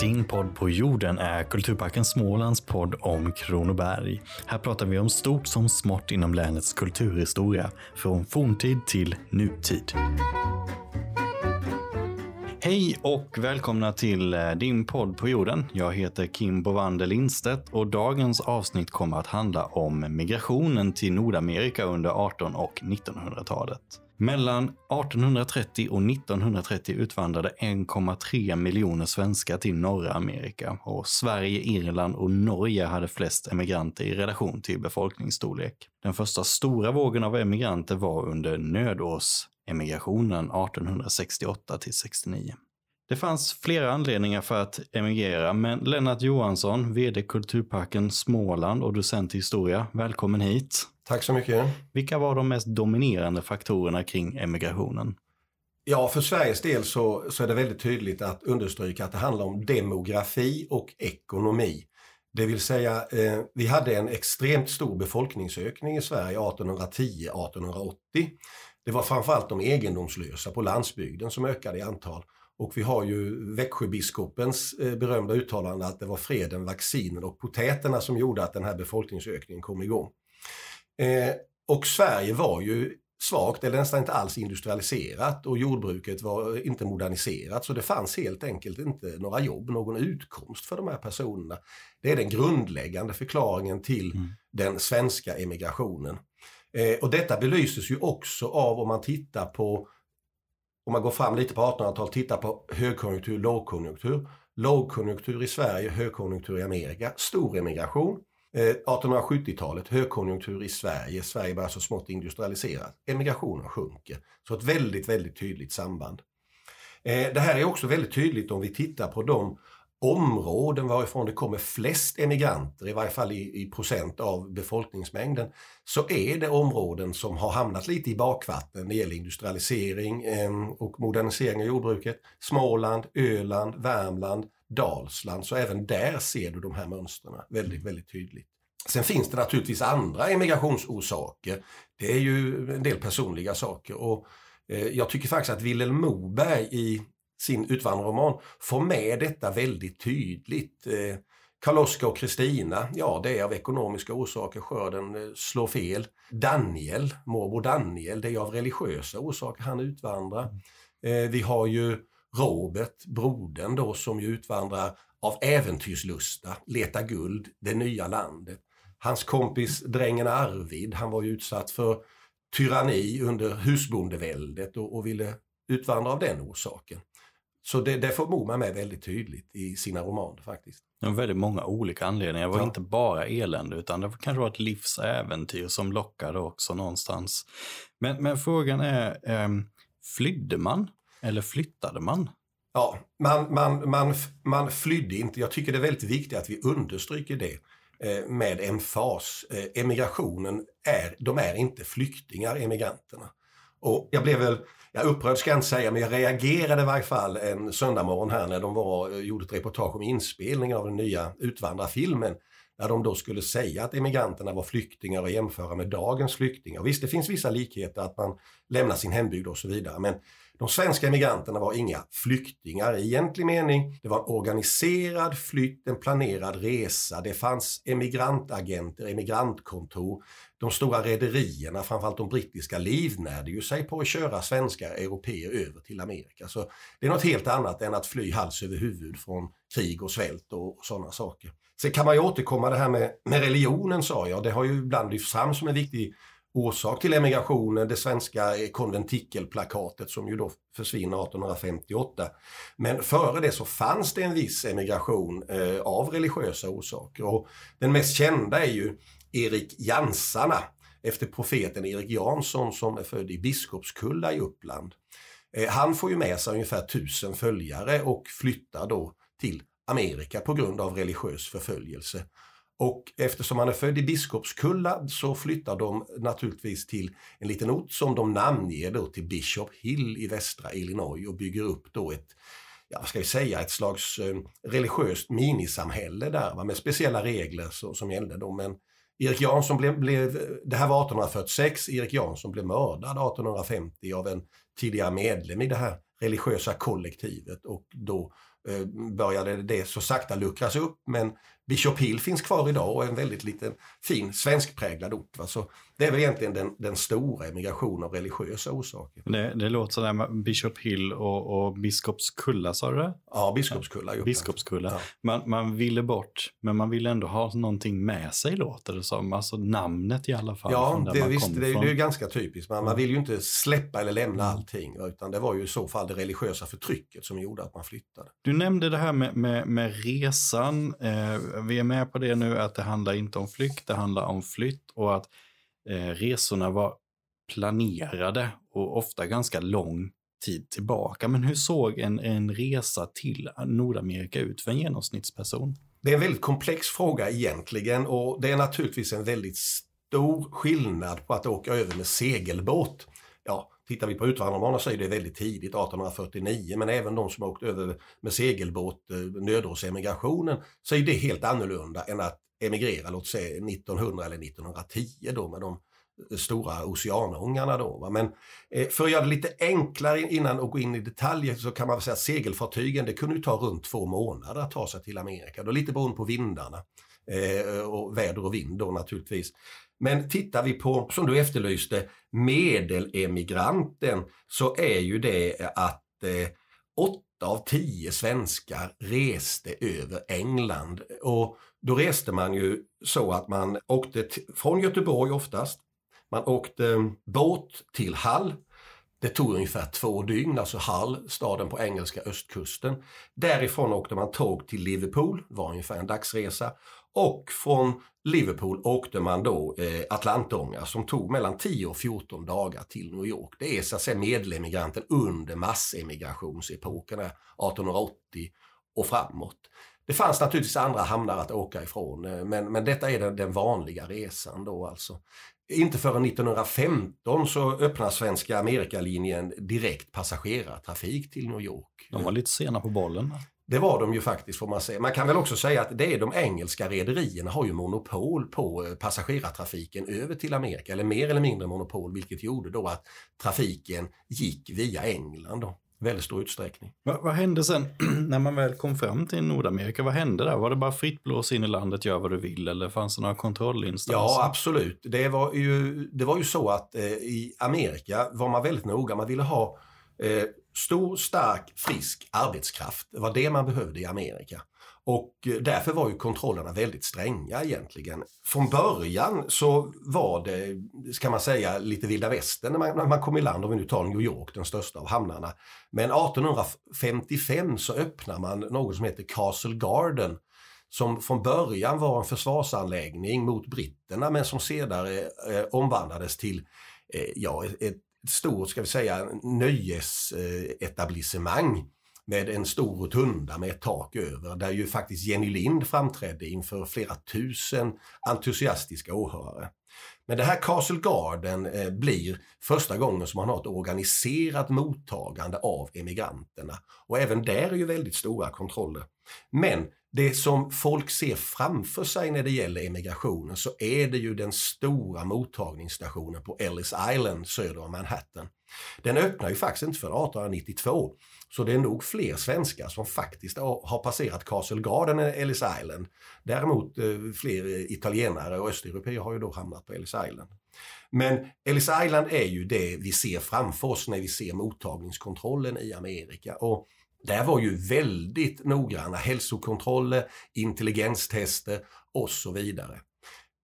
Din podd på jorden är Kulturparken Smålands podd om Kronoberg. Här pratar vi om stort som smått inom länets kulturhistoria, från forntid till nutid. Hej och välkomna till eh, din podd på jorden. Jag heter Kim Bovander Lindstedt och dagens avsnitt kommer att handla om migrationen till Nordamerika under 1800 och 1900-talet. Mellan 1830 och 1930 utvandrade 1,3 miljoner svenskar till norra Amerika och Sverige, Irland och Norge hade flest emigranter i relation till befolkningsstorlek. Den första stora vågen av emigranter var under nödårsemigrationen 1868 till 69. Det fanns flera anledningar för att emigrera, men Lennart Johansson, vd Kulturparken Småland och docent i historia, välkommen hit. Tack så mycket. Vilka var de mest dominerande faktorerna kring emigrationen? Ja, för Sveriges del så, så är det väldigt tydligt att understryka att det handlar om demografi och ekonomi. Det vill säga, eh, vi hade en extremt stor befolkningsökning i Sverige 1810-1880. Det var framförallt de egendomslösa på landsbygden som ökade i antal. Och vi har ju Växjöbiskopens eh, berömda uttalande att det var freden, vaccinen och potäterna som gjorde att den här befolkningsökningen kom igång. Eh, och Sverige var ju svagt eller nästan inte alls industrialiserat och jordbruket var inte moderniserat så det fanns helt enkelt inte några jobb, någon utkomst för de här personerna. Det är den grundläggande förklaringen till mm. den svenska emigrationen. Eh, och detta belyses ju också av om man tittar på om man går fram lite på 1800-talet, tittar på högkonjunktur, lågkonjunktur. Lågkonjunktur i Sverige, högkonjunktur i Amerika, stor emigration. Eh, 1870-talet, högkonjunktur i Sverige, Sverige börjar så alltså smått industrialiseras. Emigrationen sjunker. Så ett väldigt, väldigt tydligt samband. Eh, det här är också väldigt tydligt om vi tittar på de områden varifrån det kommer flest emigranter, i varje fall i, i, procent av befolkningsmängden, så är det områden som har hamnat lite i bakvatten när det gäller industrialisering eh, och modernisering av jordbruket. Småland, Öland, Värmland, Dalsland, så även där ser du de här mönstren väldigt, väldigt tydligt. Sen finns det naturligtvis andra emigrationsorsaker. Det är ju en del personliga saker och eh, jag tycker faktiskt att Vilhelm Moberg i sin utvandrarroman får med detta väldigt tydligt. Eh, Karl-Oskar och Kristina, ja det är av ekonomiska orsaker skörden eh, slår fel. Daniel, morbror Daniel, det är av religiösa orsaker han utvandrar. Eh, vi har ju Robert, brodern då, som ju utvandrar av äventyrslusta, letar guld, det nya landet. Hans kompis drängen Arvid, han var ju utsatt för tyranni under husbondeväldet och, och ville utvandra av den orsaken. Så det, det får Moman med väldigt tydligt i sina romaner faktiskt. Det var väldigt många olika anledningar. Det var ja. inte bara elände utan det kanske var ett livsäventyr som lockade också någonstans. Men, men frågan är, eh, flydde man eller flyttade man? Ja, man, man, man, man flydde inte. Jag tycker det är väldigt viktigt att vi understryker det eh, med emfas. Eh, emigrationen är, de är inte flyktingar, emigranterna. Och jag blev väl jag upprörd ska jag inte säga, men jag reagerade i varje fall en söndagmorgon här när de var, gjorde ett reportage om inspelningen av den nya utvandrarfilmen. Där de då skulle säga att emigranterna var flyktingar och jämföra med dagens flyktingar. Visst, det finns vissa likheter att man lämnar sin hembygd och så vidare. Men de svenska emigranterna var inga flyktingar i egentlig mening. Det var en organiserad flytt, en planerad resa. Det fanns emigrantagenter, emigrantkontor. De stora rederierna, framförallt de brittiska, livnärde ju sig på att köra svenska europeer över till Amerika. Så det är något helt annat än att fly hals över huvud från krig och svält och, och sådana saker. Sen kan man ju återkomma det här med, med religionen sa jag. Det har ju ibland lyfts fram som en viktig orsak till emigrationen, det svenska konventikelplakatet som ju då försvinner 1858. Men före det så fanns det en viss emigration eh, av religiösa orsaker och den mest kända är ju Erik Jansarna efter profeten Erik Jansson som är född i Biskopskulla i Uppland. Eh, han får ju med sig ungefär tusen följare och flyttar då till Amerika på grund av religiös förföljelse. Och eftersom han är född i Biskopskulla så flyttar de naturligtvis till en liten ort som de namnger då till Bishop Hill i västra Illinois och bygger upp då ett ja, vad ska vi säga, ett slags eh, religiöst minisamhälle där va, med speciella regler så, som gällde då. Men Erik Jansson blev, blev, det här var 1846, Erik Jansson blev mördad 1850 av en tidigare medlem i det här religiösa kollektivet och då eh, började det så sakta luckras upp. Men Bishop Hill finns kvar idag och är en väldigt liten fin svenskpräglad ort. Va? Så det är väl egentligen den, den stora emigrationen av religiösa orsaker. Det, det låter sådär med Bishop Hill och, och Biskopskulla, sa du det? Ja, Biskopskulla. Ja. Biskopskulla. Ja. Man, man ville bort, men man ville ändå ha någonting med sig låter det som. Alltså namnet i alla fall. Ja, det, visst, det, det, är ganska typiskt. Man, man vill ju inte släppa eller lämna mm. allting. Utan det var ju i så fall det religiösa förtrycket som gjorde att man flyttade. Du nämnde det här med, med, med resan. Eh, vi är med på det nu att det handlar inte om flykt, det handlar om flytt och att eh, resorna var planerade och ofta ganska lång tid tillbaka. Men hur såg en, en resa till Nordamerika ut för en genomsnittsperson? Det är en väldigt komplex fråga egentligen och det är naturligtvis en väldigt stor skillnad på att åka över med segelbåt. Ja, tittar vi på utvandrarbanan så är det väldigt tidigt, 1849, men även de som har åkt över med segelbåt, eh, nödårsemigrationen, så är det helt annorlunda än att emigrera, låt säga 1900 eller 1910 då med de eh, stora oceanångarna då. Men eh, för att göra det lite enklare innan och gå in i detaljer så kan man säga att segelfartygen det kunde ta runt två månader att ta sig till Amerika. Då lite beroende på vindarna Eh, eh, och väder och vind då naturligtvis. Men tittar vi på, som du efterlyste, medelemigranten så är ju det att eh, åtta av tio svenskar reste över England. Och då reste man ju så att man åkte från Göteborg oftast. Man åkte eh, båt till Hall. Det tog ungefär två dygn, alltså Hull, staden på engelska östkusten. Därifrån åkte man tåg till Liverpool, var ungefär en dagsresa. Och från Liverpool åkte man då eh, Atlantånga som tog mellan 10 och 14 dagar till New York. Det är så att säga medelemigranten under massemigrationsepokerna 1880 och framåt. Det fanns naturligtvis andra hamnar att åka ifrån eh, men, men detta är den, den vanliga resan då alltså. Inte förrän 1915 så öppnar Svenska Amerikalinjen direkt passagerartrafik till New York. De var lite sena på bollen. Det var de ju faktiskt får man säga. Man kan väl också säga att det är de engelska rederierna har ju monopol på eh, passagerartrafiken över till Amerika, eller mer eller mindre monopol, vilket gjorde då att trafiken gick via England. Då väldigt stor utsträckning. Vad, vad, hände sen när man väl kom fram till Nordamerika? Vad hände där? Var det bara fritt blås in i landet, gör vad du vill eller fanns det några kontrollinstanser? Ja, absolut. Det var ju, det var ju så att eh, i Amerika var man väldigt noga. Man ville ha eh, stor, stark, frisk arbetskraft. Det var det man behövde i Amerika. Och eh, därför var ju kontrollerna väldigt stränga egentligen. Från början så var det, ska man säga, lite vilda västern när man, när man kom i land, om vi nu tar New York, den största av hamnarna. Men 1855 så öppnar man något som heter Castle Garden som från början var en försvarsanläggning mot britterna men som senare eh, omvandlades till eh, ja, ett ett stort, ska vi säga, nöjesetablissemang med en stor rotunda med ett tak över där ju faktiskt Jenny Lind framträdde inför flera tusen entusiastiska åhörare. Men det här Castle Garden eh, blir första gången som man har ett organiserat mottagande av emigranterna. Och även där är ju väldigt stora kontroller. Men det som folk ser framför sig när det gäller emigrationen så är det ju den stora mottagningsstationen på Ellis Island söder om Manhattan. Den öppnar ju faktiskt inte för 1892 så det är nog fler svenskar som faktiskt har passerat Castle Garden än Ellis Island. Däremot eh, fler eh, italienare och östeuropeer har ju då hamnat på Ellis Island. Men Ellis Island är ju det vi ser framför oss när vi ser mottagningskontrollen i Amerika. Och där var ju väldigt noggranna hälsokontroller, intelligenstester och så vidare.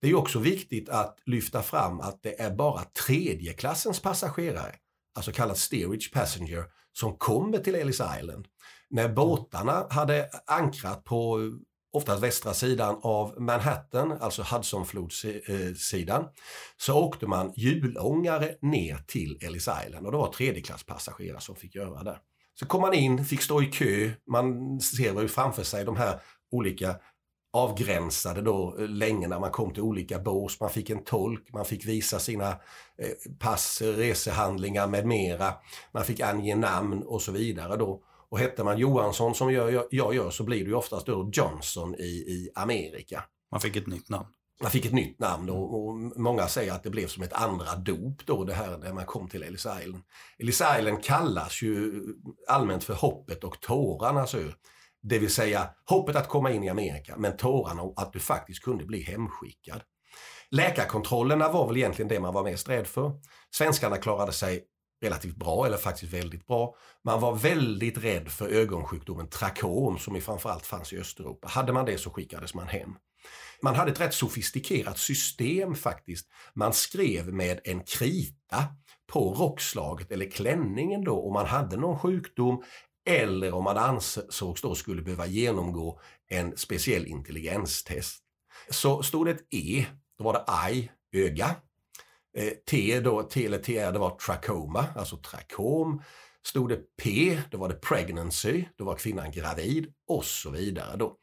Det är också viktigt att lyfta fram att det är bara tredje klassens passagerare, alltså kallat steerage passenger, som kommer till Ellis Island. När båtarna hade ankrat på oftast västra sidan av Manhattan, alltså Hudsonflodssidan, så åkte man hjulångare ner till Ellis Island och det var tredjeklasspassagerare som fick göra det. Så kom man in, fick stå i kö, man ser ju framför sig de här olika avgränsade då länge när man kom till olika bås. Man fick en tolk, man fick visa sina eh, pass, resehandlingar med mera. Man fick ange namn och så vidare då. Och hette man Johansson som jag, jag gör så blir det oftast då Johnson i, i Amerika. Man fick ett nytt namn. Man fick ett nytt namn och, och, många säger att det blev som ett andra dop då det här när man kom till Ellis Island. Ellis Island kallas ju allmänt för hoppet och tårarnas ö. Det vill säga hoppet att komma in i Amerika, men tårarna om att du faktiskt kunde bli hemskickad. Läkarkontrollerna var väl egentligen det man var mest rädd för. Svenskarna klarade sig relativt bra, eller faktiskt väldigt bra. Man var väldigt rädd för ögonsjukdomen trakom som framförallt fanns i Östeuropa. Hade man det så skickades man hem. Man hade ett rätt sofistikerat system faktiskt. Man skrev med en krita på rockslaget eller klänningen då om man hade någon sjukdom eller om man ansågs då skulle behöva genomgå en speciell intelligenstest. Så stod det ett E, då var det I, öga. Eh, T, då, T eller TR, det var trachoma, alltså trakom. Stod det P, då var det pregnancy, då var kvinnan gravid och så vidare. Då.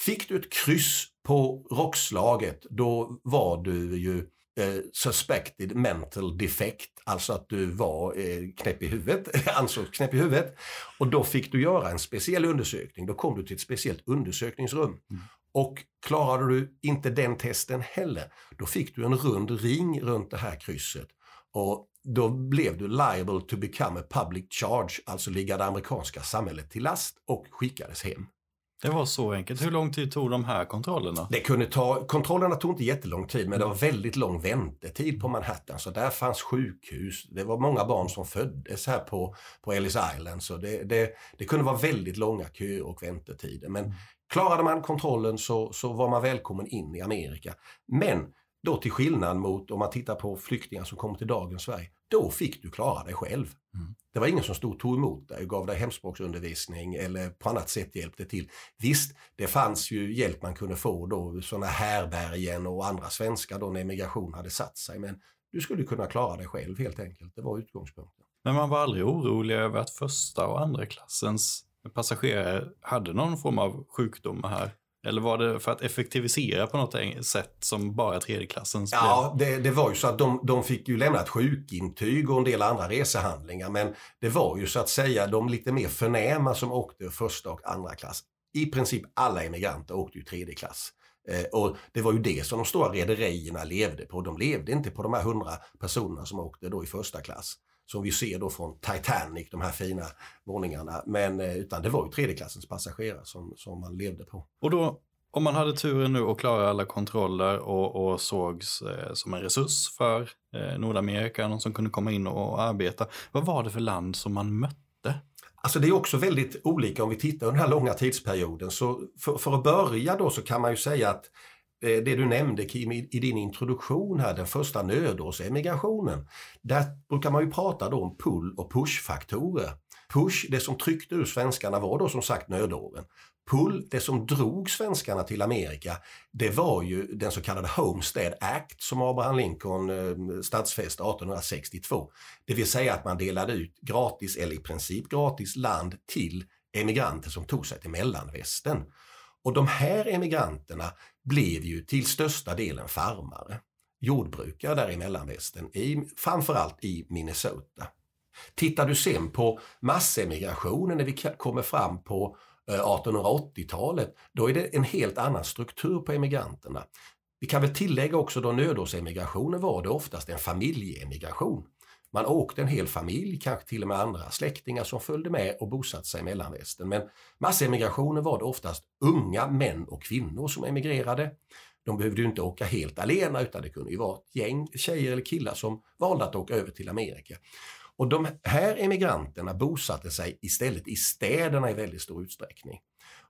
Fick du ett kryss på rockslaget, då var du ju eh, suspected mental defect, alltså att du var eh, knäpp i huvudet, ansågs knäpp i huvudet. Och då fick du göra en speciell undersökning, då kom du till ett speciellt undersökningsrum. Mm. Och klarade du inte den testen heller, då fick du en rund ring runt det här krysset. Och då blev du liable to become a public charge, alltså ligga det amerikanska samhället till last och skickades hem. Det var så enkelt. Hur lång tid tog de här kontrollerna? Det kunde ta, kontrollerna tog inte jättelång tid men det var väldigt lång väntetid på Manhattan. Så där fanns sjukhus. Det var många barn som föddes här på, på Ellis Island. Så det, det, det kunde vara väldigt långa köer och väntetider. Men klarade man kontrollen så, så var man välkommen in i Amerika. Men då till skillnad mot om man tittar på flyktingar som kommer till dagens Sverige. Då fick du klara dig själv. Mm. Det var ingen som stod tog emot dig och gav dig hemspråksundervisning eller på annat sätt hjälpte till. Visst, det fanns ju hjälp man kunde få då, sådana härbergen och andra svenskar då när emigration hade satt sig. Men du skulle kunna klara dig själv helt enkelt. Det var utgångspunkten. Men man var aldrig orolig över att första och andra klassens passagerare hade någon form av sjukdom här? Eller var det för att effektivisera på något sätt som bara tredjeklassens Ja, det, det, var ju så att de, de fick ju lämna ett sjukintyg och en del andra resehandlingar. Men det var ju så att säga de lite mer förnäma som åkte första och andra klass. I princip alla emigranter åkte ju tredje klass. Eh, och det var ju det som de stora rederierna levde på. De levde inte på de här hundra personerna som åkte då i första klass som vi ser då från Titanic, de här fina våningarna. Men eh, utan det var ju tredjeklassens passagerare som, som man levde på. Och då, om man hade turen nu att klara alla kontroller och, och sågs eh, som en resurs för eh, Nordamerika, någon som kunde komma in och arbeta. Vad var det för land som man mötte? Alltså det är också väldigt olika om vi tittar under den här långa tidsperioden. Så för, för att börja då så kan man ju säga att Eh, det du nämnde Kim i, din introduktion här, den första nödårsemigrationen. Där brukar man ju prata då om pull och push-faktorer. Push, det som tryckte ur svenskarna var då som sagt nödåren. Pull, det som drog svenskarna till Amerika, det var ju den så kallade Homestead Act som Abraham Lincoln eh, stadsfäste 1862. Det vill säga att man delade ut gratis, eller i princip gratis, land till emigranter som tog sig till mellanvästern. Och de här emigranterna blev ju till största delen farmare, jordbrukare där i mellanvästern, i, framförallt i Minnesota. Tittar du sen på massemigrationen när vi kommer fram på eh, 1880-talet, då är det en helt annan struktur på emigranterna. Vi kan väl tillägga också då nödårsemigrationen var det oftast en familjeemigration. Man åkte en hel familj, kanske till och med andra släktingar som följde med och bosatte sig i mellanvästern. Men massemigrationen var det oftast unga män och kvinnor som emigrerade. De behövde ju inte åka helt alena utan det kunde ju vara ett gäng tjejer eller killar som valde att åka över till Amerika. Och de här emigranterna bosatte sig istället i städerna i väldigt stor utsträckning.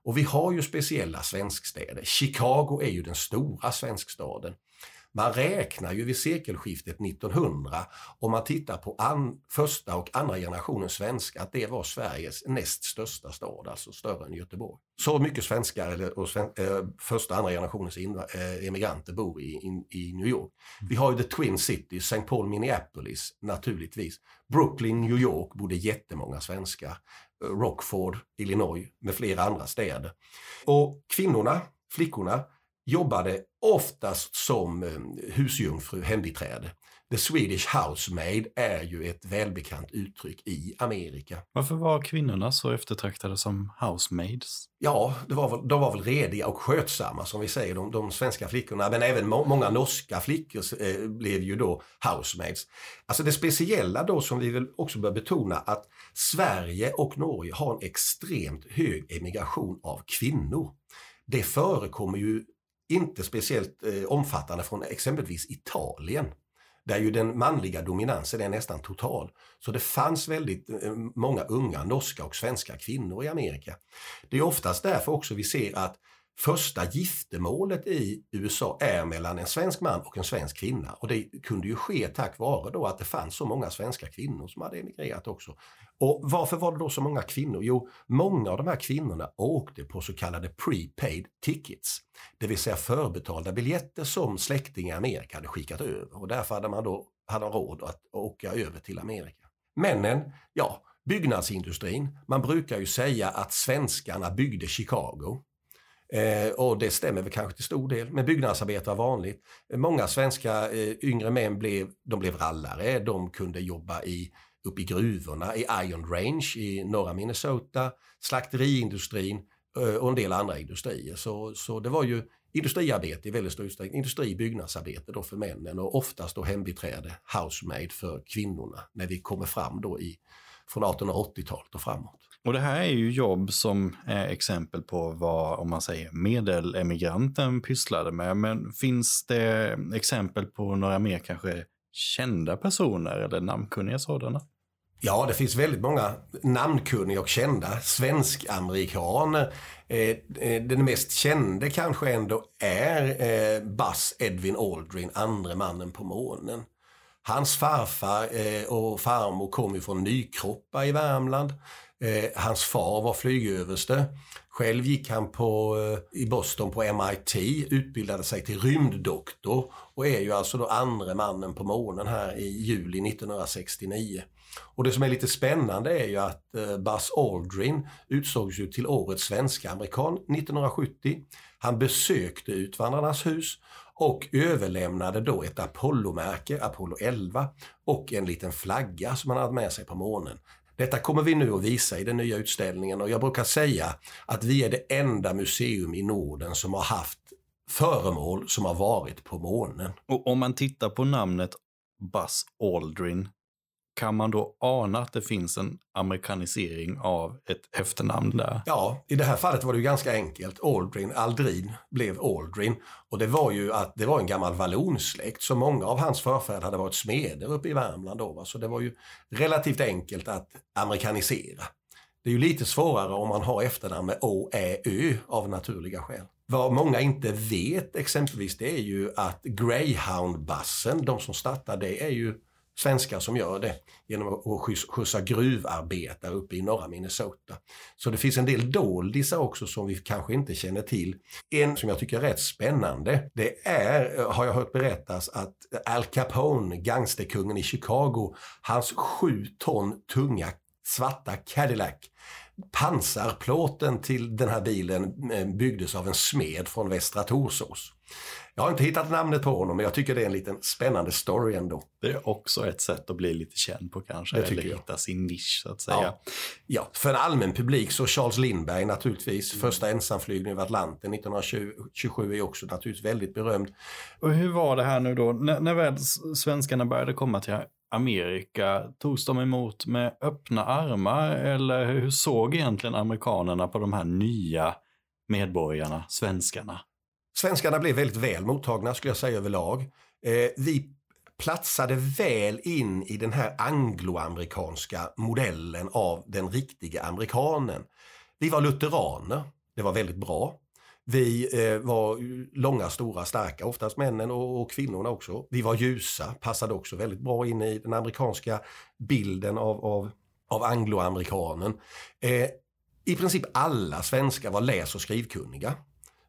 Och vi har ju speciella svenskstäder. Chicago är ju den stora svenskstaden. Man räknar ju vid sekelskiftet 1900, om man tittar på an, första och andra generationens svenskar, att det var Sveriges näst största stad, alltså större än Göteborg. Så mycket svenskar, eller, och sven, eh, första och andra generationens inva, eh, emigranter bor i, in, i New York. Vi har ju the Twin Cities, St. Paul, Minneapolis naturligtvis. Brooklyn, New York bodde jättemånga svenskar. Rockford, Illinois med flera andra städer. Och kvinnorna, flickorna, jobbade oftast som eh, husjungfru, hembiträde. The Swedish housemaid är ju ett välbekant uttryck i Amerika. Varför var kvinnorna så eftertraktade som housemaids? Ja, det var väl, de var väl rediga och skötsamma som vi säger, de, de svenska flickorna. Men även må, många norska flickor eh, blev ju då housemaids. Alltså det speciella då som vi väl också bör betona att Sverige och Norge har en extremt hög emigration av kvinnor. Det förekommer ju inte speciellt eh, omfattande från exempelvis Italien där ju den manliga dominansen är nästan total. Så det fanns väldigt eh, många unga norska och svenska kvinnor i Amerika. Det är oftast därför också vi ser att första giftermålet i USA är mellan en svensk man och en svensk kvinna. Och det kunde ju ske tack vare då att det fanns så många svenska kvinnor som hade emigrerat också. Och varför var det då så många kvinnor? Jo, många av de här kvinnorna åkte på så kallade prepaid tickets. Det vill säga förbetalda biljetter som släktingar i Amerika hade skickat över. Och därför hade man då hade råd att åka över till Amerika. Männen, ja, byggnadsindustrin. Man brukar ju säga att svenskarna byggde Chicago. Eh, och det stämmer väl kanske till stor del, men byggnadsarbetare var vanligt. Många svenska eh, yngre män blev, de blev rallare, de kunde jobba i, uppe i gruvorna, i Iron Range i norra Minnesota, slakteriindustrin eh, och en del andra industrier. Så, så det var ju industriarbete i väldigt stor utsträckning, industri byggnadsarbete då för männen och oftast då hembiträde, housemaid för kvinnorna när vi kommer fram då i, från 1880-talet och framåt. Och det här är ju jobb som är exempel på vad, om man säger, medelemigranten pysslade med. Men finns det exempel på några mer kanske kända personer eller namnkunniga sådana? Ja, det finns väldigt många namnkunniga och kända svensk-amerikaner. Eh, eh, den mest kände kanske ändå är eh, Buzz Edwin Aldrin, andre mannen på månen. Hans farfar eh, och farmor kom ju från Nykroppa i Värmland. Eh, hans far var flygöverste. Själv gick han på, eh, i Boston på MIT, utbildade sig till rymddoktor och är ju alltså då andre mannen på månen här i juli 1969. Och det som är lite spännande är ju att eh, Buzz Aldrin utsågs ju till årets svenska amerikan 1970. Han besökte Utvandrarnas hus och överlämnade då ett Apollo-märke, Apollo 11, och en liten flagga som han hade med sig på månen. Detta kommer vi nu att visa i den nya utställningen och jag brukar säga att vi är det enda museum i Norden som har haft föremål som har varit på månen. Och om man tittar på namnet Buzz Aldrin, kan man då ana att det finns en amerikanisering av ett efternamn där? Ja, i det här fallet var det ju ganska enkelt. Aldrin, Aldrin blev Aldrin. Och det var ju att det var en gammal vallonsläkt, så många av hans förfäder hade varit smeder uppe i Värmland då. Va? Så det var ju relativt enkelt att amerikanisera. Det är ju lite svårare om man har efternamn med Å, Ä, Ö av naturliga skäl. Vad många inte vet exempelvis det är ju att Greyhoundbussen, de som startade det, är ju svenskar som gör det genom att skjutsa gruvarbetare uppe i norra Minnesota. Så det finns en del doldisar också som vi kanske inte känner till. En som jag tycker är rätt spännande, det är, eh, har jag hört berättas, att Al Capone, gangsterkungen i Chicago, hans sju ton tunga svarta Cadillac pansarplåten till den här bilen eh, byggdes av en smed från Västra Torsås. Jag har inte hittat namnet på honom, men jag tycker det är en liten spännande story ändå. Det är också ett sätt att bli lite känd på kanske, det eller hitta sin nisch så att säga. Ja. ja, för en allmän publik så Charles Lindbergh naturligtvis, mm. första ensamflygning över Atlanten 1927 är också naturligtvis väldigt berömd. Och hur var det här nu då, när, när väl svenskarna började komma till Amerika, togs de emot med öppna armar eller hur såg egentligen amerikanerna på de här nya medborgarna, svenskarna? Svenskarna blev väldigt väl mottagna skulle jag säga överlag. Eh, vi platsade väl in i den här angloamerikanska modellen av den riktiga amerikanen. Vi var lutheraner, det var väldigt bra. Vi eh, var långa, stora, starka, oftast männen och, och, kvinnorna också. Vi var ljusa, passade också väldigt bra in i den amerikanska bilden av, av, av angloamerikanen. Eh, I princip alla svenskar var läs och skrivkunniga.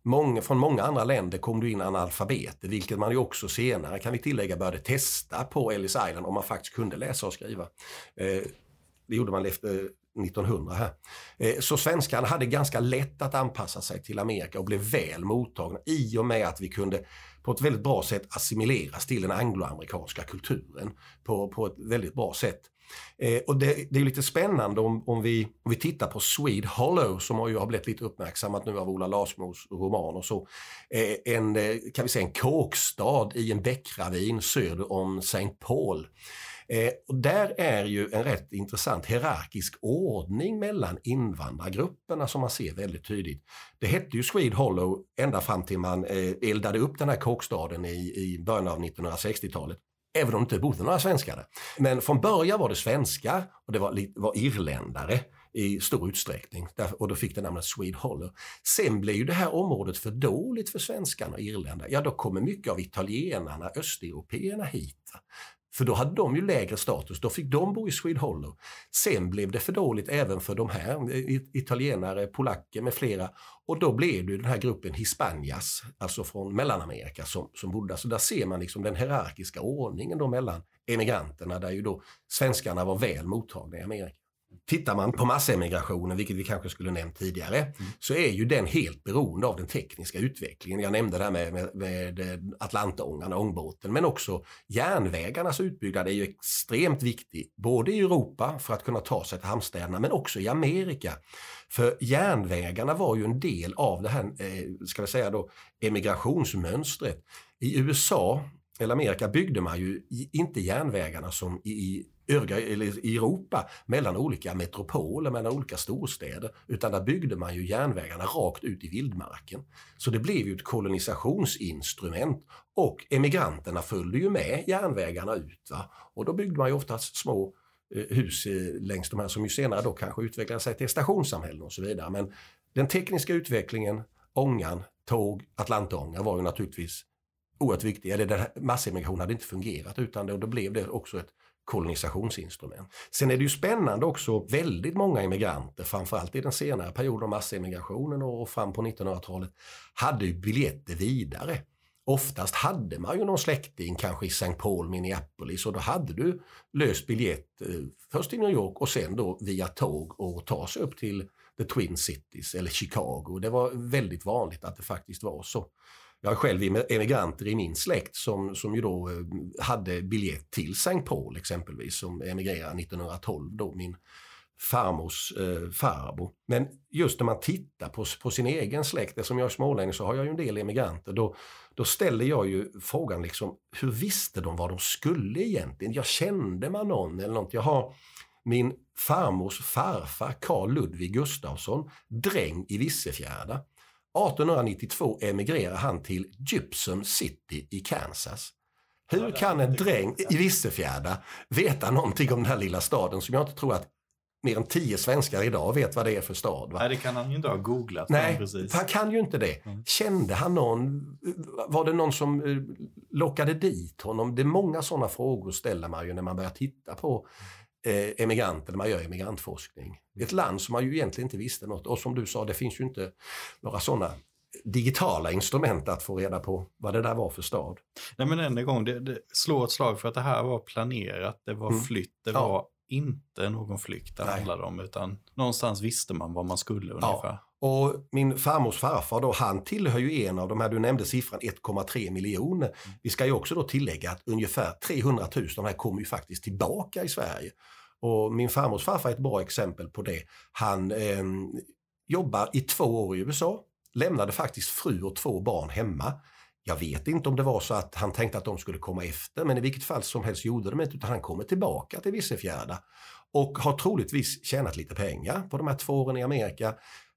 Många, från många andra länder kom du in analfabeter, vilket man ju också senare, kan vi tillägga, började testa på Ellis Island om man faktiskt kunde läsa och skriva. Eh, det gjorde man efter eh, 1900 här. Eh, så svenskarna hade ganska lätt att anpassa sig till Amerika och blev väl mottagna i och med att vi kunde på ett väldigt bra sätt assimileras till den angloamerikanska kulturen på, på ett väldigt bra sätt. Eh, och det, det, är lite spännande om, om, vi, om vi tittar på Swede Hollow som har, ju har blivit lite uppmärksammat nu av Ola Larsmos roman och så. Eh, en, eh, kan vi säga en kåkstad i en bäckravin söder om St. Paul. Eh, och där är ju en rätt intressant hierarkisk ordning mellan invandrargrupperna som man ser väldigt tydligt. Det hette ju Swede Hollow ända fram till man eh, eldade upp den här kåkstaden i, i början av 1960-talet. Även om det typ inte bodde några svenskar där. Men från början var det svenskar och det var, var irländare i stor utsträckning. Och då fick det namnet Swede Hollow. Sen blev ju det här området för dåligt för svenskarna och irländarna. Ja, då kommer mycket av italienarna, östeuropeerna hit. För då hade de ju lägre status, då fick de bo i Swede Hollow. Sen blev det för dåligt även för de här, eh, italienare, polacker med flera. Och då blev det den här gruppen Hispanias, alltså från Mellanamerika, som, som bodde Så där ser man liksom den hierarkiska ordningen då mellan emigranterna, där ju då svenskarna var väl mottagna i Amerika. Tittar man på massemigrationen, vilket vi kanske skulle nämnt tidigare, mm. så är ju den helt beroende av den tekniska utvecklingen. Jag nämnde det här med, med, med eh, Atlantångarna, ångbåten, men också järnvägarnas utbyggnad är ju extremt viktig, både i Europa för att kunna ta sig till hamnstäderna, men också i Amerika. För järnvägarna var ju en del av det här, eh, ska vi säga då, emigrationsmönstret. I USA, eller Amerika, byggde man ju inte järnvägarna som i övriga eller i Europa mellan olika metropoler, mellan olika storstäder. Utan där byggde man ju järnvägarna rakt ut i vildmarken. Så det blev ju ett kolonisationsinstrument och emigranterna följde ju med järnvägarna ut. Va? Och då byggde man ju oftast små eh, hus eh, längs de här som ju senare då kanske utvecklade sig till stationssamhällen och så vidare. Men den tekniska utvecklingen, ångan, tåg, Atlantånga var ju naturligtvis oerhört viktig. Eller massemigration hade inte fungerat utan det, och då blev det också ett kolonisationsinstrument. Sen är det ju spännande också, väldigt många immigranter, framförallt i den senare perioden av massemigrationen och fram på 1900-talet, hade ju biljetter vidare. Oftast hade man ju någon släkting, kanske i St. Paul, Minneapolis, och då hade du löst biljett eh, först i New York och sen då via tåg och ta sig upp till the Twin Cities eller Chicago. Det var väldigt vanligt att det faktiskt var så. Jag har själv emigranter i min släkt som, som ju då eh, hade biljett till St. Paul exempelvis som emigrerade 1912 då, min farmors eh, farbror. Men just när man tittar på, på sin egen släkt, eftersom jag är smålänning så har jag ju en del emigranter, då, då ställer jag ju frågan liksom, hur visste de vad de skulle egentligen? Jag kände man någon eller något? Jag har min farmors farfar Carl Ludvig Gustafsson, dräng i Vissefjärda. 1892 emigrerar han till Gypsum City i Kansas. Hur kan en dräng i Vissefjärda veta någonting om den här lilla staden som jag inte tror att mer än tio svenskar idag vet vad det är för stad. Va? Nej, det kan han ju inte ha googlat. Nej, precis. han kan ju inte det. Mm. Kände han någon? Var det någon som eh, lockade dit honom? Det är många sådana frågor ställer man ju när man börjar titta på eh, emigranter när man gör emigrantforskning. Ett land som man ju egentligen inte visste något och som du sa, det finns ju inte några sådana digitala instrument att få reda på vad det där var för stad. Nej men än en gång, det, det slår ett slag för att det här var planerat, det var mm. flytt, det ja. var inte någon flykt det Nej. handlade om utan någonstans visste man vad man skulle ungefär. Ja. Och min farmors farfar då, han tillhör ju en av de här, du nämnde siffran 1,3 miljoner. Mm. Vi ska ju också då tillägga att ungefär 300 000 av de här kommer ju faktiskt tillbaka i Sverige. Och min farmors farfar är ett bra exempel på det. Han eh, jobbar i två år i USA, lämnade faktiskt fru och två barn hemma. Jag vet inte om det var så att han tänkte att de skulle komma efter, men i vilket fall som helst gjorde de inte, utan han kommer tillbaka till Vissefjärda och har troligtvis tjänat lite pengar på de här två åren i Amerika.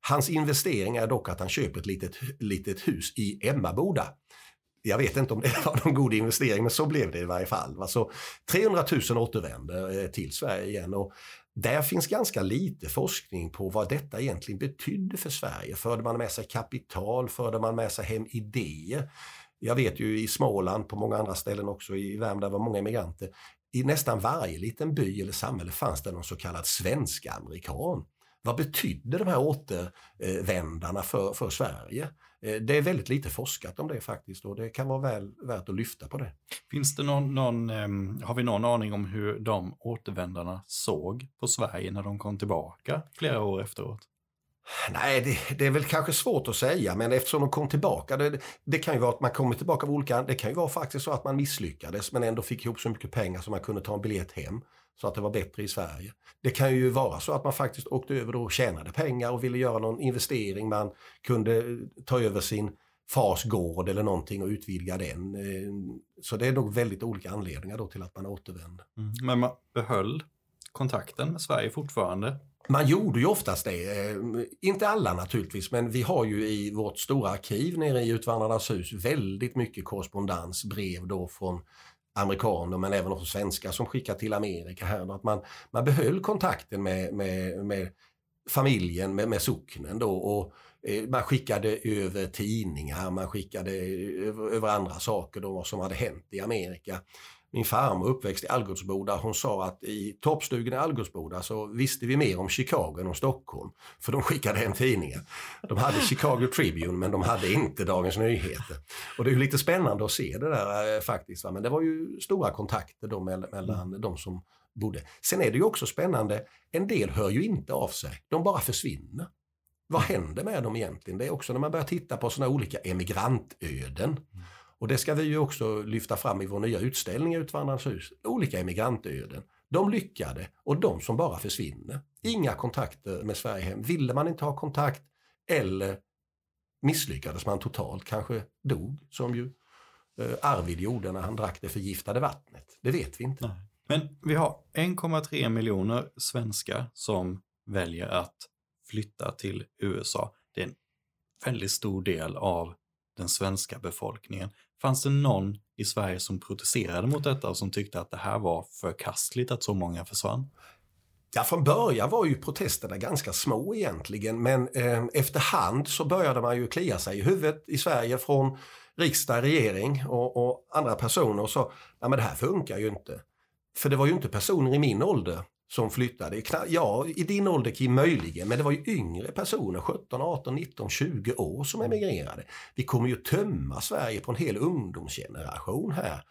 Hans investering är dock att han köper ett litet, litet hus i Emmaboda. Jag vet inte om det var någon god investering, men så blev det i varje fall. Alltså, 300 000 återvänder eh, till Sverige igen. Och där finns ganska lite forskning på vad detta egentligen betydde för Sverige. Förde man med sig kapital? Förde man med sig hem idéer? Jag vet ju i Småland, på många andra ställen också, i Värmland, där var många emigranter. I nästan varje liten by eller samhälle fanns det någon så kallad svensk-amerikan. Vad betydde de här återvändarna för, för Sverige? Eh, det är väldigt lite forskat om det faktiskt och det kan vara väl värt att lyfta på det. Finns det någon, någon ehm, har vi någon aning om hur de återvändarna såg på Sverige när de kom tillbaka flera år efteråt? Nej, det, det, är väl kanske svårt att säga, men eftersom de kom tillbaka. Det, det, kan ju vara att man kommer tillbaka av olika... Det kan ju vara faktiskt så att man misslyckades men ändå fick ihop så mycket pengar så man kunde ta en biljett hem. Så att det var bättre i Sverige. Det kan ju vara så att man faktiskt åkte över och tjänade pengar och ville göra någon investering. Man kunde ta över sin fars gård eller någonting och utvidga den. Eh, så det är nog väldigt olika anledningar då till att man återvände. Mm. Men man behöll kontakten med Sverige fortfarande? Man gjorde ju oftast det. Eh, inte alla naturligtvis, men vi har ju i vårt stora arkiv nere i Utvandrarnas hus väldigt mycket korrespondens, brev då från amerikaner men även också svenskar som skickar till Amerika här. Att man, man behöll kontakten med, med, med familjen, med, med socknen då och eh, man skickade över tidningar, man skickade över, över andra saker då vad som hade hänt i Amerika min farmor uppväxt i Algutsboda, hon sa att i toppstugan i Algutsboda så visste vi mer om Chicago än om Stockholm. För de skickade hem tidningar. De hade Chicago Tribune men de hade inte Dagens Nyheter. Och det är lite spännande att se det där eh, faktiskt. Va? Men det var ju stora kontakter då mellan mm. de som bodde. Sen är det ju också spännande, en del hör ju inte av sig. De bara försvinner. Vad händer med dem egentligen? Det är också när man börjar titta på sådana olika emigrantöden. Och det ska vi ju också lyfta fram i vår nya utställning Utvandrarnas hus. Olika emigrantöden. De lyckade och de som bara försvinner. Inga kontakter med Sverige hem. Ville man inte ha kontakt eller misslyckades man totalt, kanske dog som ju eh, Arvid gjorde när han drack det förgiftade vattnet. Det vet vi inte. Nej. Men vi har 1,3 miljoner svenskar som väljer att flytta till USA. Det är en väldigt stor del av den svenska befolkningen. Fanns det någon i Sverige som protesterade mot detta och som tyckte att det här var förkastligt att så många försvann? Ja, från början var ju protesterna ganska små egentligen, men eh, efterhand så började man ju klia sig i huvudet i Sverige från riksdag, regering och, och andra personer och sa, nej men det här funkar ju inte. För det var ju inte personer i min ålder som flyttade. Ja, i din ålder Kim, möjligen, men det var ju yngre personer, 17, 18, 19, 20 år som emigrerade. Vi kommer ju tömma Sverige på en hel ungdomsgeneration här.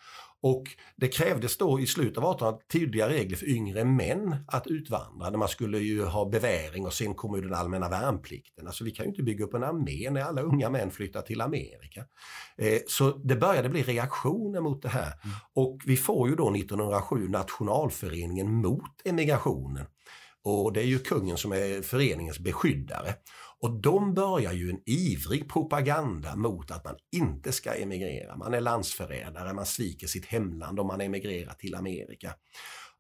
Och det krävdes då i slutet av 1800 tydliga regler för yngre män att utvandra. Man skulle ju ha beväring och sen kommer ju den allmänna värnplikten. Alltså vi kan ju inte bygga upp en armé när alla unga män flyttar till Amerika. Eh, så det började bli reaktioner mot det här. Mm. Och vi får ju då 1907 Nationalföreningen mot emigrationen. Och det är ju kungen som är föreningens beskyddare. Och de börjar ju en ivrig propaganda mot att man inte ska emigrera. Man är landsförrädare, man sviker sitt hemland om man emigrerar till Amerika.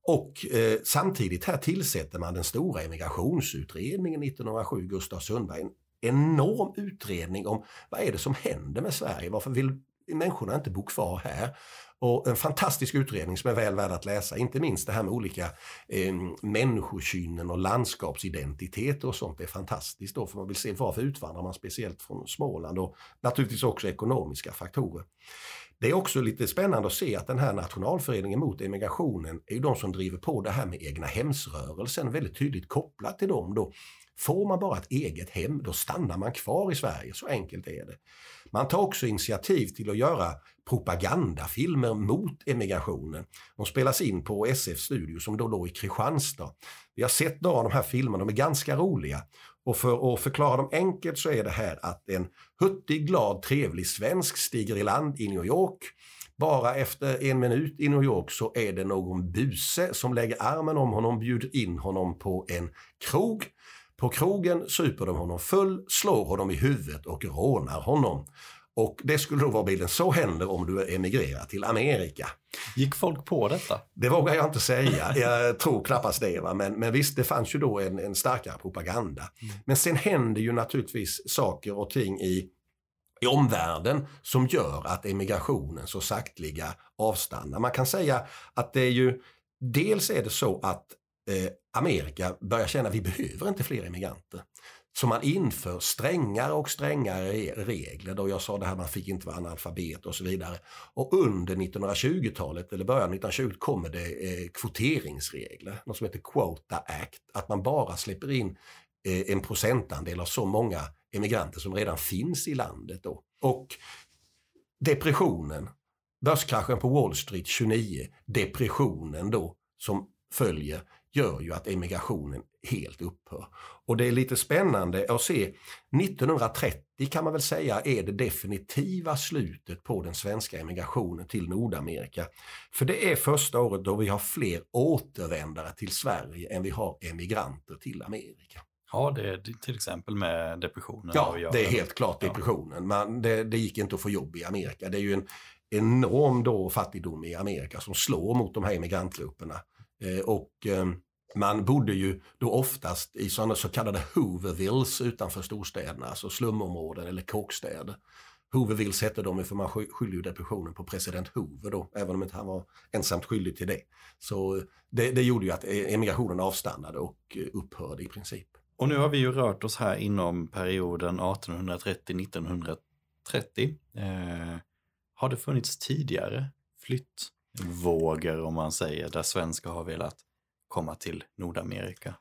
Och eh, samtidigt här tillsätter man den stora emigrationsutredningen 1907, Gustav Sundberg. En enorm utredning om vad är det som händer med Sverige? Varför vill människorna inte bo kvar här? Och en fantastisk utredning som är väl värd att läsa, inte minst det här med olika eh, människokynnen och landskapsidentiteter och sånt Det är fantastiskt då, för man vill se varför utvandrar man speciellt från Småland och naturligtvis också ekonomiska faktorer. Det är också lite spännande att se att den här nationalföreningen mot emigrationen är ju de som driver på det här med egna hemsrörelsen väldigt tydligt kopplat till dem då. Får man bara ett eget hem, då stannar man kvar i Sverige. Så enkelt är det. Man tar också initiativ till att göra propagandafilmer mot emigrationen. De spelas in på SF Studio som då låg i Kristianstad. Vi har sett några av de här filmerna, de är ganska roliga. Och för att förklara dem enkelt så är det här att en huttig, glad, trevlig svensk stiger i land i New York. Bara efter en minut i New York så är det någon buse som lägger armen om honom, bjuder in honom på en krog. På krogen super de honom full, slår honom i huvudet och rånar honom. Och det skulle då vara bilden, så händer om du emigrerar till Amerika. Gick folk på detta? Det vågar jag inte säga. Jag tror knappast det. Va? Men, men visst, det fanns ju då en, en starkare propaganda. Mm. Men sen händer ju naturligtvis saker och ting i, i omvärlden som gör att emigrationen så sakteliga avstannar. Man kan säga att det är ju, dels är det så att Eh, Amerika börjar känna att vi behöver inte fler emigranter. Så man inför strängare och strängare regler. Då jag sa det här man fick inte vara analfabet och så vidare. Och under 1920-talet, eller början av 1920 kommer det eh, kvoteringsregler. Något som heter Quota Act. Att man bara släpper in eh, en procentandel av så många emigranter som redan finns i landet. Då. Och depressionen, börskraschen på Wall Street 29, depressionen då som följer gör ju att emigrationen helt upphör. Och det är lite spännande att se, 1930 kan man väl säga är det definitiva slutet på den svenska emigrationen till Nordamerika. För det är första året då vi har fler återvändare till Sverige än vi har emigranter till Amerika. Ja, det är till exempel med depressionen. Ja, det är helt klart depressionen. Man, det, det gick inte att få jobb i Amerika. Det är ju en enorm då fattigdom i Amerika som slår mot de här emigrantgrupperna. Eh, och eh, man bodde ju då oftast i sådana så kallade Hoovervilles utanför storstäderna, alltså slumområden eller kåkstäder. Hoovervilles hette de för man skyllde depressionen på president Hoover då, även om inte han var ensamt skyldig till det. Så det, det gjorde ju att e-, emigrationen avstannade och eh, upphörde i princip. Och nu har vi ju rört oss här inom perioden 1830-1930. Eh, har det funnits tidigare flytt? Vågor, om man säger, där svenskar har velat komma till Nordamerika?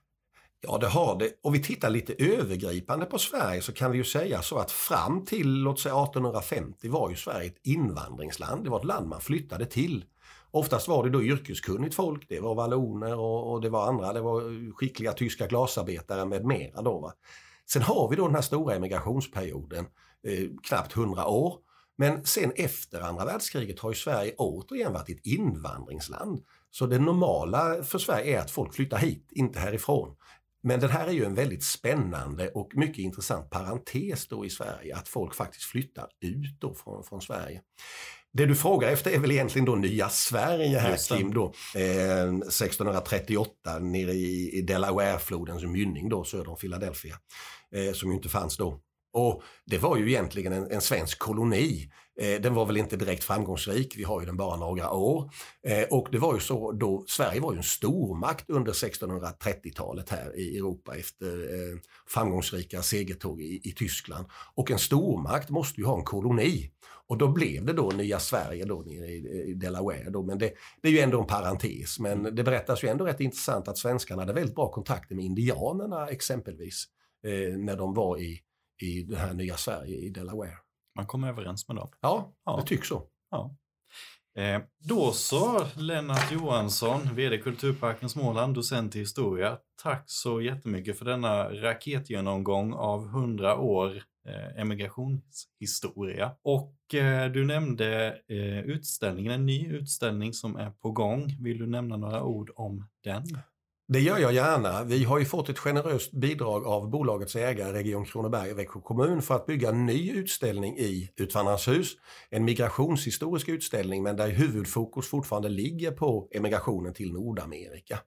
Ja, det har det. Om vi tittar lite övergripande på Sverige så kan vi ju säga så att fram till låt säga 1850 var ju Sverige ett invandringsland. Det var ett land man flyttade till. Oftast var det då yrkeskunnigt folk, det var valloner och, och det var andra, det var skickliga tyska glasarbetare med mera. Då, va? Sen har vi då den här stora emigrationsperioden, eh, knappt 100 år. Men sen efter andra världskriget har ju Sverige återigen varit ett invandringsland. Så det normala för Sverige är att folk flyttar hit, inte härifrån. Men det här är ju en väldigt spännande och mycket intressant parentes då i Sverige, att folk faktiskt flyttar ut då från, från Sverige. Det du frågar efter är väl egentligen då nya Sverige här Kim då. Eh, 1638 nere i, i Delawareflodens mynning då söder om Philadelphia. Eh, som ju inte fanns då. Och det var ju egentligen en, en svensk koloni. Eh, den var väl inte direkt framgångsrik, vi har ju den bara några år. Eh, och det var ju så då, Sverige var ju en stormakt under 1630-talet här i Europa efter eh, framgångsrika segertåg i, i Tyskland. Och en stormakt måste ju ha en koloni. Och då blev det då nya Sverige då nere i, i Delaware. Då. Men det, det, är ju ändå en parentes. Men det berättas ju ändå rätt intressant att svenskarna hade väldigt bra kontakter med indianerna exempelvis. Eh, när de var i i det här nya Sverige i Delaware. Man kommer överens med dem. Ja, ja. det tycks så. Ja. Eh, då så, Lennart Johansson, VD Kulturparken Småland, docent i historia. Tack så jättemycket för denna raketgenomgång av 100 år eh, emigrationshistoria. Och eh, du nämnde eh, utställningen, en ny utställning som är på gång. Vill du nämna några ord om den? Det gör jag gärna. Vi har ju fått ett generöst bidrag av bolagets ägare Region Kronoberg och Växjö kommun för att bygga en ny utställning i Utvandrarnas hus. En migrationshistorisk utställning men där huvudfokus fortfarande ligger på emigrationen till Nordamerika.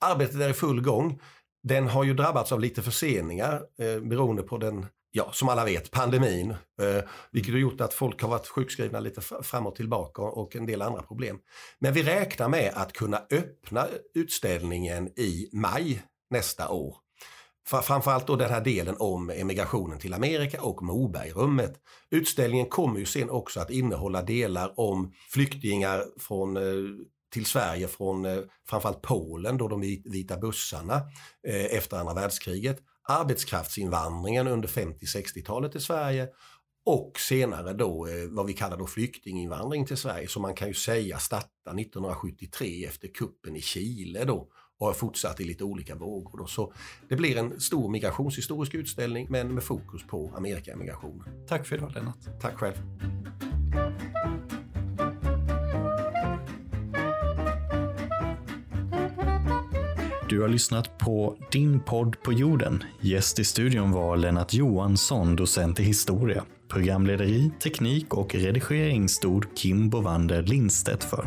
Arbetet är i full gång. Den har ju drabbats av lite förseningar eh, beroende på den ja, som alla vet, pandemin, eh, vilket har gjort att folk har varit sjukskrivna lite fram och tillbaka och en del andra problem. Men vi räknar med att kunna öppna utställningen i maj nästa år. Framförallt då den här delen om emigrationen till Amerika och Mobergrummet. Utställningen kommer ju sen också att innehålla delar om flyktingar från eh, till Sverige från eh, framförallt Polen, då de vita bussarna eh, efter andra världskriget arbetskraftsinvandringen under 50-60-talet i Sverige och senare då eh, vad vi kallar då flyktinginvandring till Sverige som man kan ju säga starta 1973 efter kuppen i Chile då och har fortsatt i lite olika vågor. Då. Så det blir en stor migrationshistorisk utställning men med fokus på Amerikaemigrationen. Tack för idag Lennart. Tack själv. Du har lyssnat på Din podd på jorden. Gäst i studion var Lennart Johansson, docent i historia. Programlederi, teknik och redigering stod Kim Bovander Lindstedt för.